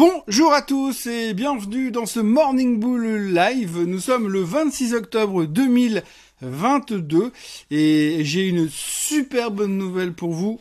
Bonjour à tous et bienvenue dans ce Morning Bull Live. Nous sommes le 26 octobre 2022 et j'ai une super bonne nouvelle pour vous.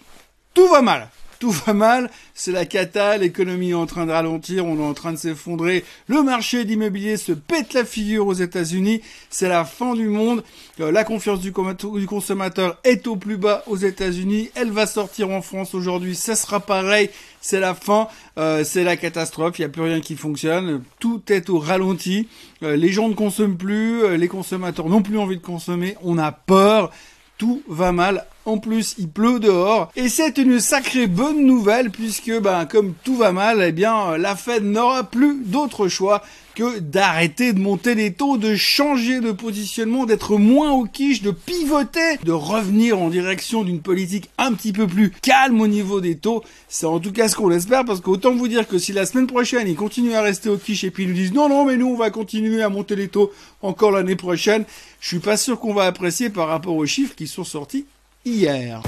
Tout va mal tout va mal, c'est la cata, l'économie est en train de ralentir, on est en train de s'effondrer, le marché d'immobilier se pète la figure aux États-Unis, c'est la fin du monde, euh, la confiance du, consommateur est au plus bas aux États-Unis, elle va sortir en France aujourd'hui, ça sera pareil, c'est la fin, euh, c'est la catastrophe, il n'y a plus rien qui fonctionne, tout est au ralenti, euh, les gens ne consomment plus, les consommateurs n'ont plus envie de consommer, on a peur, tout va mal. En plus, il pleut dehors. Et c'est une sacrée bonne nouvelle puisque, ben, comme tout va mal, eh bien, la Fed n'aura plus d'autre choix que d'arrêter de monter les taux, de changer de positionnement, d'être moins au quiche, de pivoter, de revenir en direction d'une politique un petit peu plus calme au niveau des taux. C'est en tout cas ce qu'on espère parce qu'autant vous dire que si la semaine prochaine ils continuent à rester au quiche et puis ils nous disent non non mais nous on va continuer à monter les taux encore l'année prochaine, je suis pas sûr qu'on va apprécier par rapport aux chiffres qui sont sortis hier.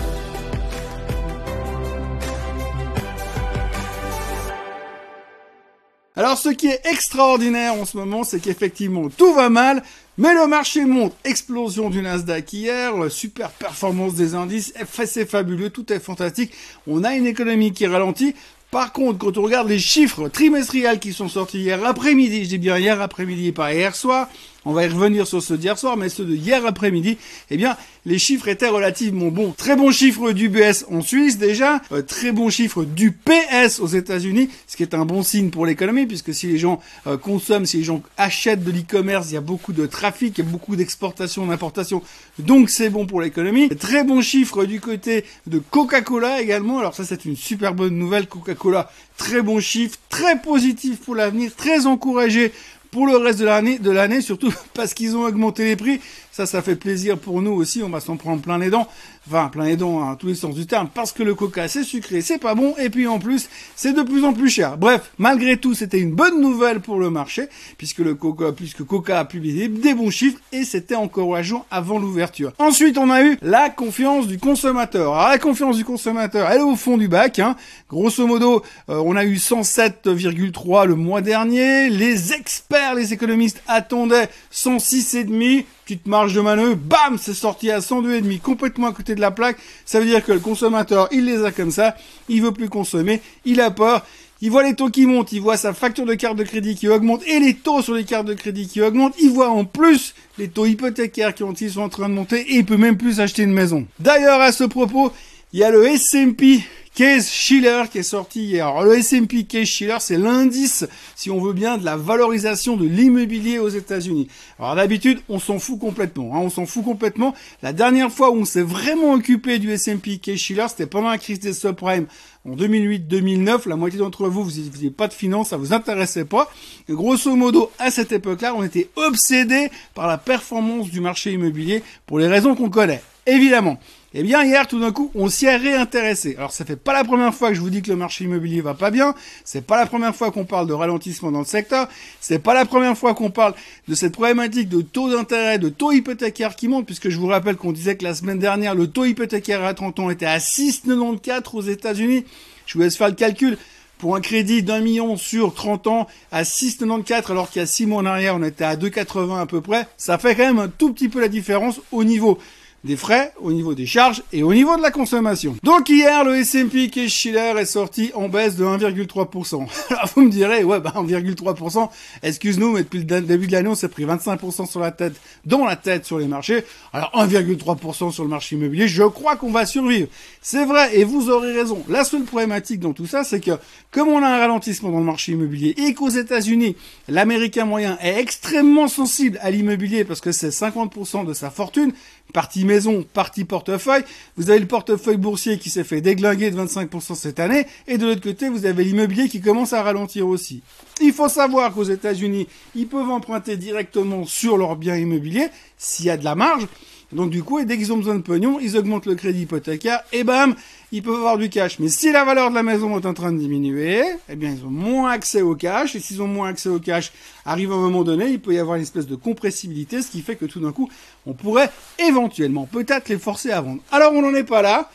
Alors ce qui est extraordinaire en ce moment, c'est qu'effectivement tout va mal, mais le marché monte. Explosion du Nasdaq hier, super performance des indices, c'est fabuleux, tout est fantastique. On a une économie qui ralentit. Par contre, quand on regarde les chiffres trimestriels qui sont sortis hier après-midi, je dis bien hier après-midi et pas hier soir, on va y revenir sur ceux d'hier soir, mais ceux de hier après-midi, eh bien, les chiffres étaient relativement bons. Très bon chiffre du BS en Suisse déjà, euh, très bon chiffre du PS aux États-Unis, ce qui est un bon signe pour l'économie, puisque si les gens euh, consomment, si les gens achètent de l'e-commerce, il y a beaucoup de trafic, il y a beaucoup d'exportation, d'importation, donc c'est bon pour l'économie. Très bon chiffre du côté de Coca-Cola également, alors ça c'est une super bonne nouvelle, Coca-Cola, très bon chiffre, très positif pour l'avenir, très encouragé pour le reste de l'année, surtout parce qu'ils ont augmenté les prix. Ça, ça fait plaisir pour nous aussi. On va s'en prendre plein les dents. Enfin, plein les dents à tous les sens du terme. Parce que le coca, c'est sucré, c'est pas bon. Et puis en plus, c'est de plus en plus cher. Bref, malgré tout, c'était une bonne nouvelle pour le marché. Puisque le coca, puisque Coca a publié des bons chiffres. Et c'était encourageant avant l'ouverture. Ensuite, on a eu la confiance du consommateur. La confiance du consommateur, elle est au fond du bac. Hein. Grosso modo, euh, on a eu 107,3 le mois dernier. Les experts, les économistes attendaient 106,5 petite marge de manœuvre, bam, c'est sorti à 102,5, complètement à côté de la plaque. Ça veut dire que le consommateur, il les a comme ça, il veut plus consommer, il a peur, il voit les taux qui montent, il voit sa facture de carte de crédit qui augmente et les taux sur les cartes de crédit qui augmentent, il voit en plus les taux hypothécaires qui sont en train de monter et il peut même plus acheter une maison. D'ailleurs, à ce propos, il y a le S&P Case Schiller qui est sorti hier. Alors, le S&P Case Schiller, c'est l'indice, si on veut bien, de la valorisation de l'immobilier aux États-Unis. Alors d'habitude, on s'en fout complètement. Hein, on s'en fout complètement. La dernière fois où on s'est vraiment occupé du S&P Case Schiller, c'était pendant la crise des subprimes en 2008-2009. La moitié d'entre vous, vous n'aviez pas de finances, ça vous intéressait pas. Et grosso modo, à cette époque-là, on était obsédé par la performance du marché immobilier pour les raisons qu'on connaît. Évidemment. Eh bien, hier, tout d'un coup, on s'y est réintéressé. Alors, ça fait pas la première fois que je vous dis que le marché immobilier va pas bien. C'est pas la première fois qu'on parle de ralentissement dans le secteur. C'est pas la première fois qu'on parle de cette problématique de taux d'intérêt, de taux hypothécaire qui monte, puisque je vous rappelle qu'on disait que la semaine dernière, le taux hypothécaire à 30 ans était à 6,94 aux États-Unis. Je vous laisse faire le calcul pour un crédit d'un million sur 30 ans à 6,94 alors qu'il y a 6 mois en arrière on était à 2,80 à peu près, ça fait quand même un tout petit peu la différence au niveau des frais, au niveau des charges et au niveau de la consommation. Donc hier, le S&P Case Schiller est sorti en baisse de 1,3%. Alors vous me direz, ouais, bah 1,3%, excuse-nous, mais depuis le début de l'année, on s'est pris 25% sur la tête, dans la tête sur les marchés. Alors 1,3% sur le marché immobilier, je crois qu'on va survivre. C'est vrai, et vous aurez raison. La seule problématique dans tout ça, c'est que comme on a un ralentissement dans le marché immobilier et qu'aux États-Unis, l'Américain moyen est extrêmement sensible à l'immobilier parce que c'est 50% de sa fortune, partie maison, partie portefeuille. Vous avez le portefeuille boursier qui s'est fait déglinguer de 25% cette année, et de l'autre côté, vous avez l'immobilier qui commence à ralentir aussi. Il faut savoir qu'aux États-Unis, ils peuvent emprunter directement sur leurs biens immobiliers s'il y a de la marge. Donc du coup, et dès qu'ils ont besoin de pognon, ils augmentent le crédit hypothécaire et bam, ils peuvent avoir du cash. Mais si la valeur de la maison est en train de diminuer, eh bien ils ont moins accès au cash. Et s'ils ont moins accès au cash, arrive un moment donné, il peut y avoir une espèce de compressibilité, ce qui fait que tout d'un coup, on pourrait éventuellement peut-être les forcer à vendre. Alors on n'en est pas là,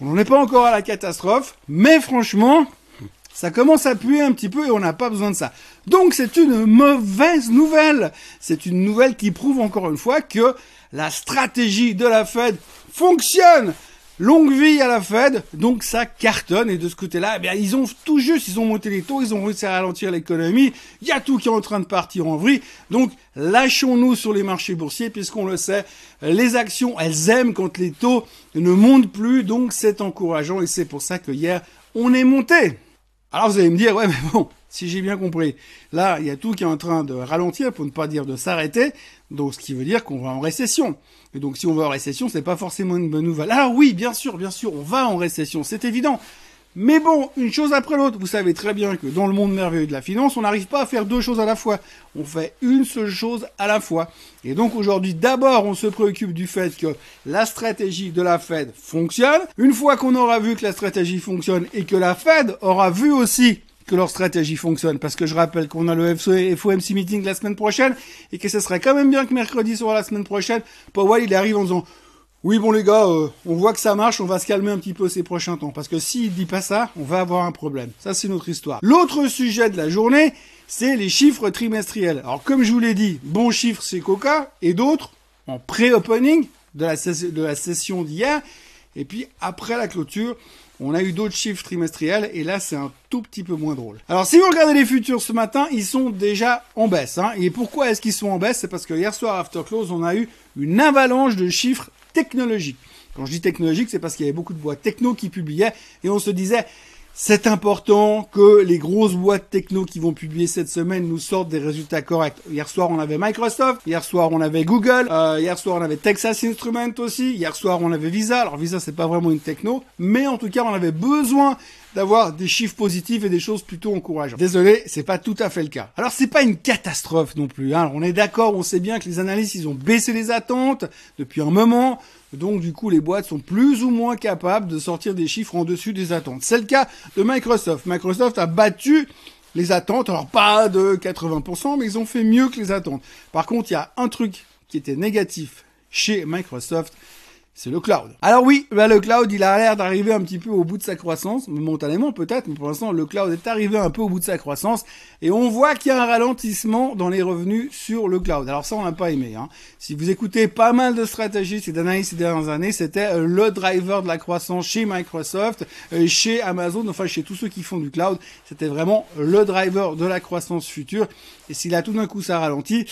on n'en est pas encore à la catastrophe, mais franchement, Ça commence à puer un petit peu et on n'a pas besoin de ça. Donc c'est une mauvaise nouvelle. C'est une nouvelle qui prouve encore une fois que la stratégie de la Fed fonctionne. Longue vie à la Fed, donc ça cartonne. Et de ce côté-là, eh ils ont tout juste, ils ont monté les taux, ils ont réussi à ralentir l'économie. Il y a tout qui est en train de partir en vrille. Donc lâchons-nous sur les marchés boursiers, puisqu'on le sait, les actions, elles aiment quand les taux ne montent plus. Donc c'est encourageant et c'est pour ça que hier, on est monté. Alors vous allez me dire, ouais, mais bon, si j'ai bien compris, là, il y a tout qui est en train de ralentir, pour ne pas dire de s'arrêter, donc ce qui veut dire qu'on va en récession. Et donc si on va en récession, c'est pas forcément une bonne nouvelle. Alors oui, bien sûr, bien sûr, on va en récession, c'est évident. Mais bon, une chose après l'autre, vous savez très bien que dans le monde merveilleux de la finance, on n'arrive pas à faire deux choses à la fois. On fait une seule chose à la fois. Et donc aujourd'hui, d'abord, on se préoccupe du fait que la stratégie de la Fed fonctionne. Une fois qu'on aura vu que la stratégie fonctionne et que la Fed aura vu aussi que leur stratégie fonctionne. Parce que je rappelle qu'on a le FOMC meeting la semaine prochaine et que ce serait quand même bien que mercredi soit la semaine prochaine, Powell il arrive en disant oui bon les gars, euh, on voit que ça marche, on va se calmer un petit peu ces prochains temps. Parce que s'il dit pas ça, on va avoir un problème. Ça c'est notre histoire. L'autre sujet de la journée, c'est les chiffres trimestriels. Alors comme je vous l'ai dit, bons chiffres c'est Coca et d'autres en pré-opening de la, de la session d'hier. Et puis après la clôture, on a eu d'autres chiffres trimestriels et là c'est un tout petit peu moins drôle. Alors si vous regardez les futurs ce matin, ils sont déjà en baisse. Hein. Et pourquoi est-ce qu'ils sont en baisse? C'est parce que hier soir after close, on a eu une avalanche de chiffres technologiques. Quand je dis technologique, c'est parce qu'il y avait beaucoup de boîtes techno qui publiaient et on se disait c'est important que les grosses boîtes techno qui vont publier cette semaine nous sortent des résultats corrects. Hier soir, on avait Microsoft. Hier soir, on avait Google. Euh, hier soir, on avait Texas Instruments aussi. Hier soir, on avait Visa. Alors Visa, c'est pas vraiment une techno, mais en tout cas, on avait besoin d'avoir des chiffres positifs et des choses plutôt encourageantes. Désolé, c'est pas tout à fait le cas. Alors c'est pas une catastrophe non plus. Hein. On est d'accord, on sait bien que les analystes ils ont baissé les attentes depuis un moment. Donc du coup, les boîtes sont plus ou moins capables de sortir des chiffres en dessus des attentes. C'est le cas de Microsoft. Microsoft a battu les attentes, alors pas de 80%, mais ils ont fait mieux que les attentes. Par contre, il y a un truc qui était négatif chez Microsoft, c'est le cloud. Alors oui, bah le cloud, il a l'air d'arriver un petit peu au bout de sa croissance, momentanément peut-être, mais pour l'instant, le cloud est arrivé un peu au bout de sa croissance, et on voit qu'il y a un ralentissement dans les revenus sur le cloud. Alors ça, on n'a pas aimé. Hein. Si vous écoutez pas mal de stratégies ces d'analyse ces dernières années, c'était euh, le driver de la croissance chez Microsoft, euh, chez Amazon, enfin chez tous ceux qui font du cloud, c'était vraiment le driver de la croissance future. Et si là tout d'un coup ça ralentit,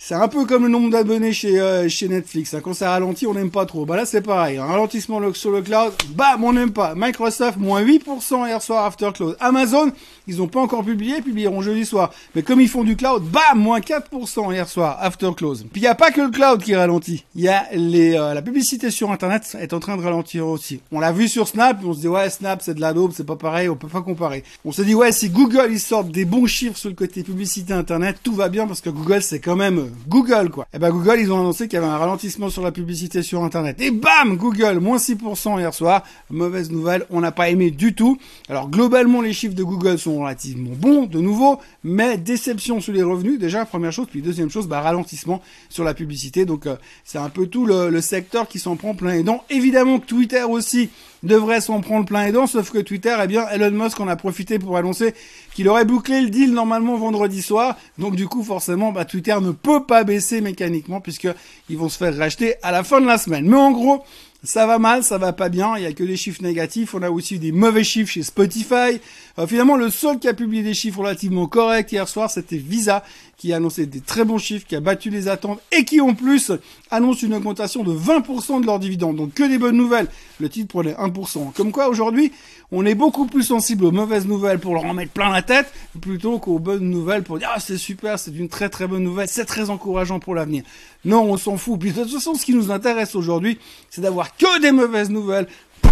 c'est un peu comme le nombre d'abonnés chez, euh, chez Netflix. Hein. Quand ça ralentit, on n'aime pas trop. Bah là, c'est pareil. Un ralentissement sur le cloud, bam, on n'aime pas. Microsoft, moins 8% hier soir after close. Amazon, ils n'ont pas encore publié, publieront jeudi soir. Mais comme ils font du cloud, bam, moins 4% hier soir after close. Puis il n'y a pas que le cloud qui ralentit. Y a euh, la publicité sur Internet est en train de ralentir aussi. On l'a vu sur Snap, on se dit ouais, Snap, c'est de la daube, c'est pas pareil, on peut pas comparer. On se dit ouais, si Google, ils sortent des bons chiffres sur le côté publicité Internet, tout va bien parce que Google, c'est quand même Google, quoi. Et eh ben Google, ils ont annoncé qu'il y avait un ralentissement sur la publicité sur Internet. Et bam, Google, moins 6% hier soir. Mauvaise nouvelle, on n'a pas aimé du tout. Alors globalement, les chiffres de Google sont relativement bons, de nouveau, mais déception sur les revenus, déjà, première chose. Puis deuxième chose, bah, ralentissement sur la publicité. Donc euh, c'est un peu tout le, le secteur qui s'en prend plein les dents. Évidemment que Twitter aussi devrait s'en prendre plein les dents, sauf que Twitter, eh bien, Elon Musk en a profité pour annoncer qu'il aurait bouclé le deal normalement vendredi soir. Donc du coup, forcément, bah, Twitter ne peut pas baisser mécaniquement puisque ils vont se faire racheter à la fin de la semaine. Mais en gros, ça va mal, ça va pas bien, il y a que des chiffres négatifs, on a aussi des mauvais chiffres chez Spotify. Euh, finalement, le seul qui a publié des chiffres relativement corrects hier soir, c'était Visa, qui a annoncé des très bons chiffres, qui a battu les attentes et qui en plus annonce une augmentation de 20% de leurs dividendes. Donc que des bonnes nouvelles. Le titre prenait 1%. Comme quoi aujourd'hui, on est beaucoup plus sensible aux mauvaises nouvelles pour leur en mettre plein la tête, plutôt qu'aux bonnes nouvelles pour dire ah c'est super, c'est une très très bonne nouvelle, c'est très encourageant pour l'avenir. Non, on s'en fout. Puis de toute façon, ce qui nous intéresse aujourd'hui, c'est d'avoir que des mauvaises nouvelles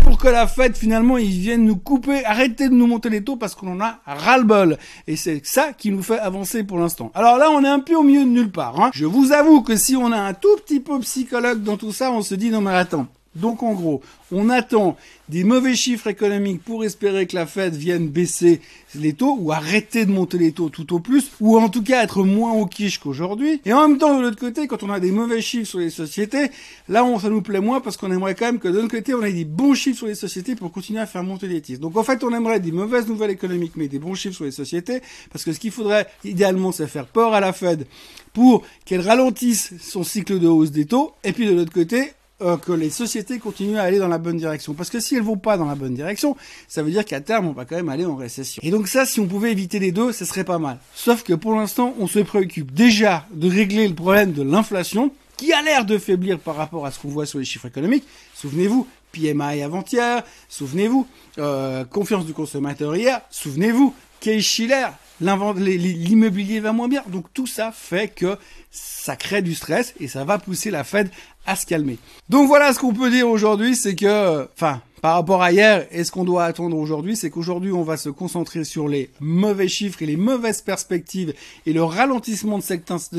pour que la fête finalement ils viennent nous couper, arrêter de nous monter les taux parce qu'on en a ras-le-bol. Et c'est ça qui nous fait avancer pour l'instant. Alors là on est un peu au milieu de nulle part. Hein. Je vous avoue que si on a un tout petit peu psychologue dans tout ça, on se dit non mais attends, Donc en gros, on attend des mauvais chiffres économiques pour espérer que la Fed vienne baisser les taux ou arrêter de monter les taux tout au plus, ou en tout cas être moins au quiche qu'aujourd'hui. Et en même temps, de l'autre côté, quand on a des mauvais chiffres sur les sociétés, là, ça nous plaît moins parce qu'on aimerait quand même que de l'autre côté, on ait des bons chiffres sur les sociétés pour continuer à faire monter les titres. Donc en fait, on aimerait des mauvaises nouvelles économiques, mais des bons chiffres sur les sociétés, parce que ce qu'il faudrait idéalement, c'est faire peur à la Fed pour qu'elle ralentisse son cycle de hausse des taux, et puis de l'autre côté, euh, que les sociétés continuent à aller dans la bonne direction. Parce que si elles vont pas dans la bonne direction, ça veut dire qu'à terme, on va quand même aller en récession. Et donc ça, si on pouvait éviter les deux, ce serait pas mal. Sauf que pour l'instant, on se préoccupe déjà de régler le problème de l'inflation, qui a l'air de faiblir par rapport à ce qu'on voit sur les chiffres économiques. Souvenez-vous, PMI avant-hier, souvenez-vous, euh, confiance du consommateur hier, souvenez-vous, Kay Schiller, l'immobilier va moins bien. Donc tout ça fait que ça crée du stress et ça va pousser la Fed à se calmer. Donc voilà ce qu'on peut dire aujourd'hui, c'est que, enfin, par rapport à hier, et ce qu'on doit attendre aujourd'hui, c'est qu'aujourd'hui on va se concentrer sur les mauvais chiffres et les mauvaises perspectives et le ralentissement de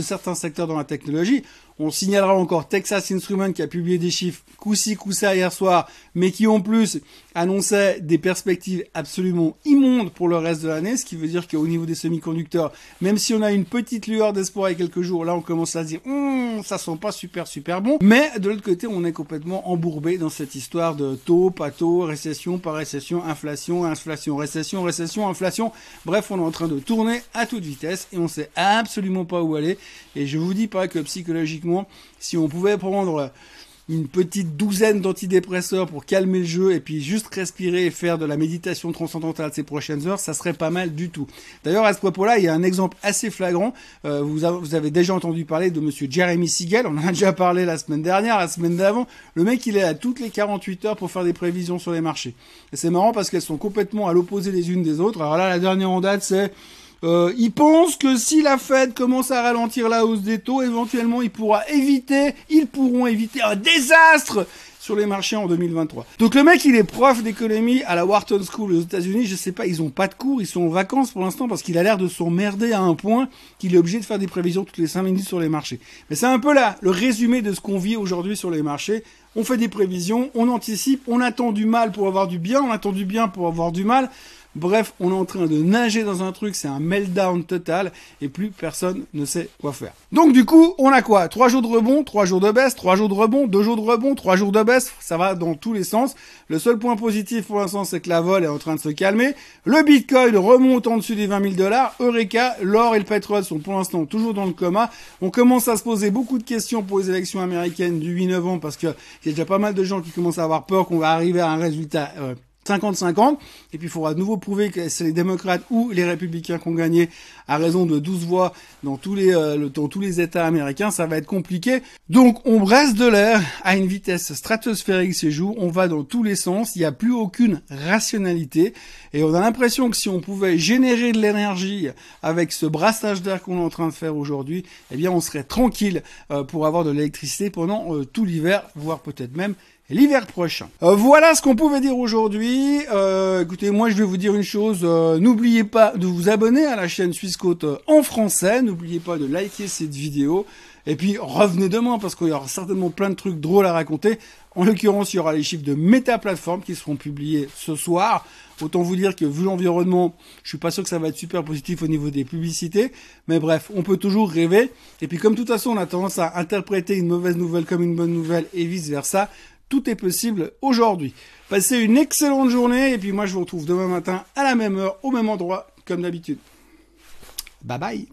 certains, secteurs dans la technologie. On signalera encore Texas Instruments qui a publié des chiffres coup-ci, coup-ça hier soir, mais qui en plus annonçait des perspectives absolument immondes pour le reste de l'année, ce qui veut dire qu'au niveau des semi-conducteurs, même si on a une petite lueur d'espoir il y a quelques jours, là on commence à se dire, hum, ça sent pas super super bon, mais de l'autre côté on est complètement embourbé dans cette histoire de taux, pas taux, récession, pas récession, inflation, inflation, récession, récession, inflation, bref on est en train de tourner à toute vitesse et on sait absolument pas où aller, et je vous dis pas que psychologiquement si on pouvait prendre une petite douzaine d'antidépresseurs pour calmer le jeu et puis juste respirer et faire de la méditation transcendantale ces prochaines heures, ça serait pas mal du tout. D'ailleurs, à ce propos-là, il y a un exemple assez flagrant. Euh, vous, avez, déjà entendu parler de monsieur Jeremy Siegel. On en a déjà parlé la semaine dernière, la semaine d'avant. Le mec, il est à toutes les 48 heures pour faire des prévisions sur les marchés. Et c'est marrant parce qu'elles sont complètement à l'opposé les unes des autres. Alors là, la dernière en date, c'est euh, il pense que si la Fed commence à ralentir la hausse des taux, éventuellement, il pourra éviter, ils pourront éviter un désastre sur les marchés en 2023. Donc le mec, il est prof d'économie à la Wharton School aux États-Unis. Je sais pas, ils ont pas de cours, ils sont en vacances pour l'instant parce qu'il a l'air de s'emmerder à un point qu'il est obligé de faire des prévisions toutes les 5 minutes sur les marchés. Mais c'est un peu là le résumé de ce qu'on vit aujourd'hui sur les marchés. On fait des prévisions, on anticipe, on attend du mal pour avoir du bien, on attend du bien pour avoir du mal. Bref, on est en train de nager dans un truc, c'est un meltdown total, et plus personne ne sait quoi faire. Donc du coup, on a quoi? Trois jours de rebond, trois jours de baisse, trois jours de rebond, deux jours de rebond, trois jours de baisse, ça va dans tous les sens. Le seul point positif pour l'instant, c'est que la vol est en train de se calmer. Le Bitcoin remonte en dessus des 20 000 dollars. Eureka, l'or et le pétrole sont pour l'instant toujours dans le coma. On commence à se poser beaucoup de questions pour les élections américaines du 8 novembre, parce qu'il y a déjà pas mal de gens qui commencent à avoir peur qu'on va arriver à un résultat euh, 50-50. Et puis il faudra de nouveau prouver que c'est les démocrates ou les républicains qui ont gagné à raison de 12 voix dans tous les, euh, dans tous les États américains. Ça va être compliqué. Donc on reste de l'air à une vitesse stratosphérique ces jours. On va dans tous les sens. Il n'y a plus aucune rationalité. Et on a l'impression que si on pouvait générer de l'énergie avec ce brassage d'air qu'on est en train de faire aujourd'hui, eh bien on serait tranquille euh, pour avoir de l'électricité pendant euh, tout l'hiver, voire peut-être même l'hiver prochain. Euh, voilà ce qu'on pouvait dire aujourd'hui. Euh, écoutez, moi je vais vous dire une chose. Euh, n'oubliez pas de vous abonner à la chaîne Suisse Côte en français. N'oubliez pas de liker cette vidéo. Et puis revenez demain parce qu'il y aura certainement plein de trucs drôles à raconter. En l'occurrence, il y aura les chiffres de Meta Platform qui seront publiés ce soir. Autant vous dire que vu l'environnement, je suis pas sûr que ça va être super positif au niveau des publicités. Mais bref, on peut toujours rêver. Et puis comme de toute façon, on a tendance à interpréter une mauvaise nouvelle comme une bonne nouvelle et vice versa. Tout est possible aujourd'hui. Passez une excellente journée et puis moi je vous retrouve demain matin à la même heure, au même endroit, comme d'habitude. Bye bye